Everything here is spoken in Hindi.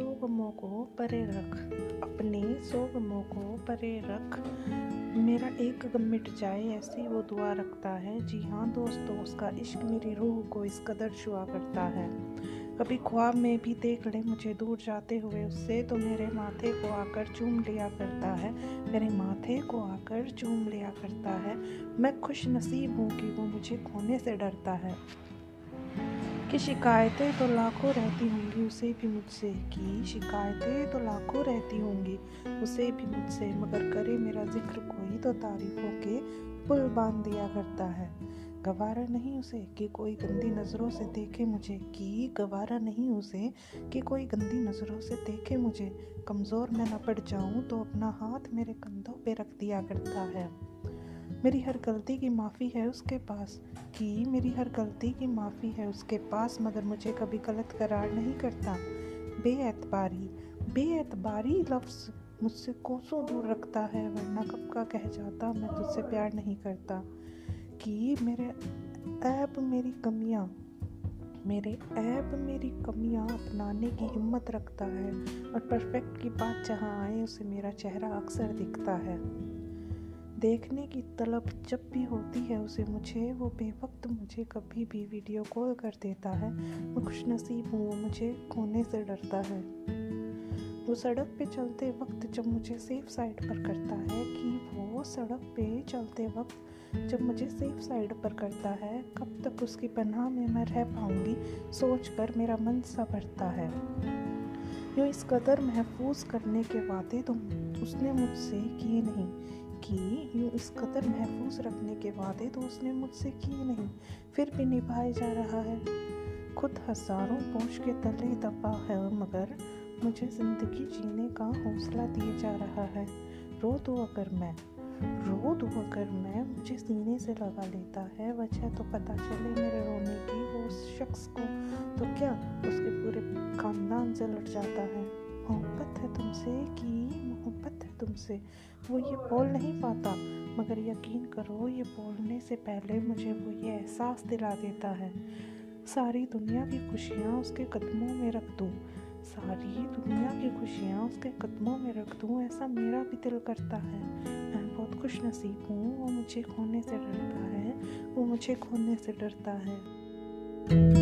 परे रख। अपने सौ गमों को परे रख। मेरा एक गम मिट जाए ऐसी वो दुआ रखता है। जी हाँ दोस्तों, उसका इश्क मेरी रूह को इस कदर छुआ करता है। कभी ख्वाब में भी देख ले, मुझे दूर जाते हुए उससे तो मेरे माथे को आकर चूम लिया करता है। मेरे माथे को आकर चूम लिया करता है। मैं खुश नसीब हूँ कि वो मुझे खोने से डरता है। कि शिकायतें तो लाखों रहती होंगी, उसे भी मुझसे कि शिकायतें तो लाखों रहती होंगी, उसे भी मुझसे, मगर करे मेरा ज़िक्र कोई तो तारीफों के पुल बाँध दिया करता है। गवारा नहीं उसे कि कोई गंदी नज़रों से देखे मुझे, कि गवारा नहीं उसे कि कोई गंदी नज़रों से देखे मुझे। कमज़ोर मैं न पड़ जाऊँ तो अपना हाथ मेरे कंधों पे रख दिया करता है। मेरी हर गलती की माफ़ी है उसके पास कि, मेरी हर गलती की माफ़ी है उसके पास, मगर मुझे कभी गलत करार नहीं करता। बेएतबारी बेएतबारी लफ्ज़ मुझसे कोसों दूर रखता है, वरना कब का कह जाता मैं तुझसे प्यार नहीं करता। कि, मेरे ऐप मेरी कमियाँ, मेरे ऐप मेरी कमियाँ अपनाने की हिम्मत रखता है, और परफेक्ट की बात जहाँ आए उसे मेरा चेहरा अक्सर दिखता है। देखने की तलब जब भी होती है उसे मुझे, वो बेवक्त मुझे कभी भी वीडियो कॉल कर देता है। मैं खुश नसीब हूँ, वो मुझे खोने से डरता है। वो सड़क पे चलते वक्त जब मुझे सेफ़ साइड पर करता है कि वो सड़क पे चलते वक्त जब मुझे सेफ़ साइड पर करता है, कब तक उसकी पनाह में मैं रह पाऊँगी सोच कर मेरा मन सा भरता है। जो इस कदर महफूज करने के वादे तो उसने मुझसे किए नहीं। कि यूँ इस कदर महफूज रखने के वादे तो उसने मुझसे किए नहीं, फिर भी निभाए जा रहा है। खुद हज़ारों पोश के तले दबा है, मगर मुझे ज़िंदगी जीने का हौसला दिए जा रहा है। रो दो अगर मैं, रो दो अगर मैं मुझे सीने से लगा लेता है, वजह तो पता चले मेरे रोने की वो उस शख्स को तो क्या उसके पूरे खानदान से लट जाता है? मोहब्बत है तुमसे कि तुमसे वो ये बोल नहीं पाता, मगर यकीन करो, ये बोलने से पहले मुझे वो ये एहसास दिला देता है। सारी दुनिया की खुशियाँ उसके कदमों में रख दूँ। सारी दुनिया की खुशियाँ उसके कदमों में रख दूँ, ऐसा मेरा भी दिल करता है। मैं बहुत खुश नसीब हूँ, वो मुझे खोने से डरता है, वो मुझे खोने से डरता है।